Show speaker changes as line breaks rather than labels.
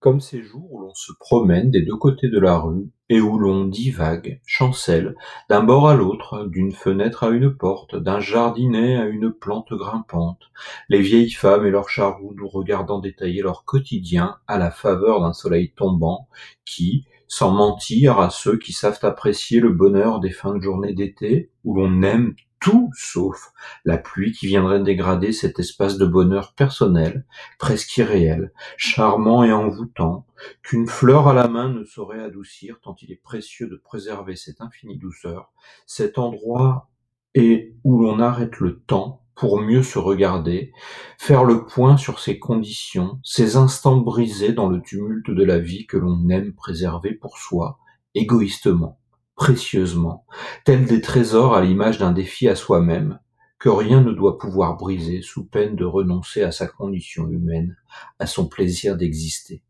comme ces jours où l'on se promène des deux côtés de la rue et où l'on divague, chancelle, d'un bord à l'autre, d'une fenêtre à une porte, d'un jardinet à une plante grimpante, les vieilles femmes et leurs charroux nous regardant détailler leur quotidien à la faveur d'un soleil tombant qui, sans mentir à ceux qui savent apprécier le bonheur des fins de journée d'été, où l'on aime tout sauf la pluie qui viendrait dégrader cet espace de bonheur personnel, presque irréel, charmant et envoûtant, qu'une fleur à la main ne saurait adoucir tant il est précieux de préserver cette infinie douceur, cet endroit et où l'on arrête le temps pour mieux se regarder, faire le point sur ces conditions, ces instants brisés dans le tumulte de la vie que l'on aime préserver pour soi, égoïstement, précieusement, tels des trésors à l'image d'un défi à soi-même, que rien ne doit pouvoir briser sous peine de renoncer à sa condition humaine, à son plaisir d'exister.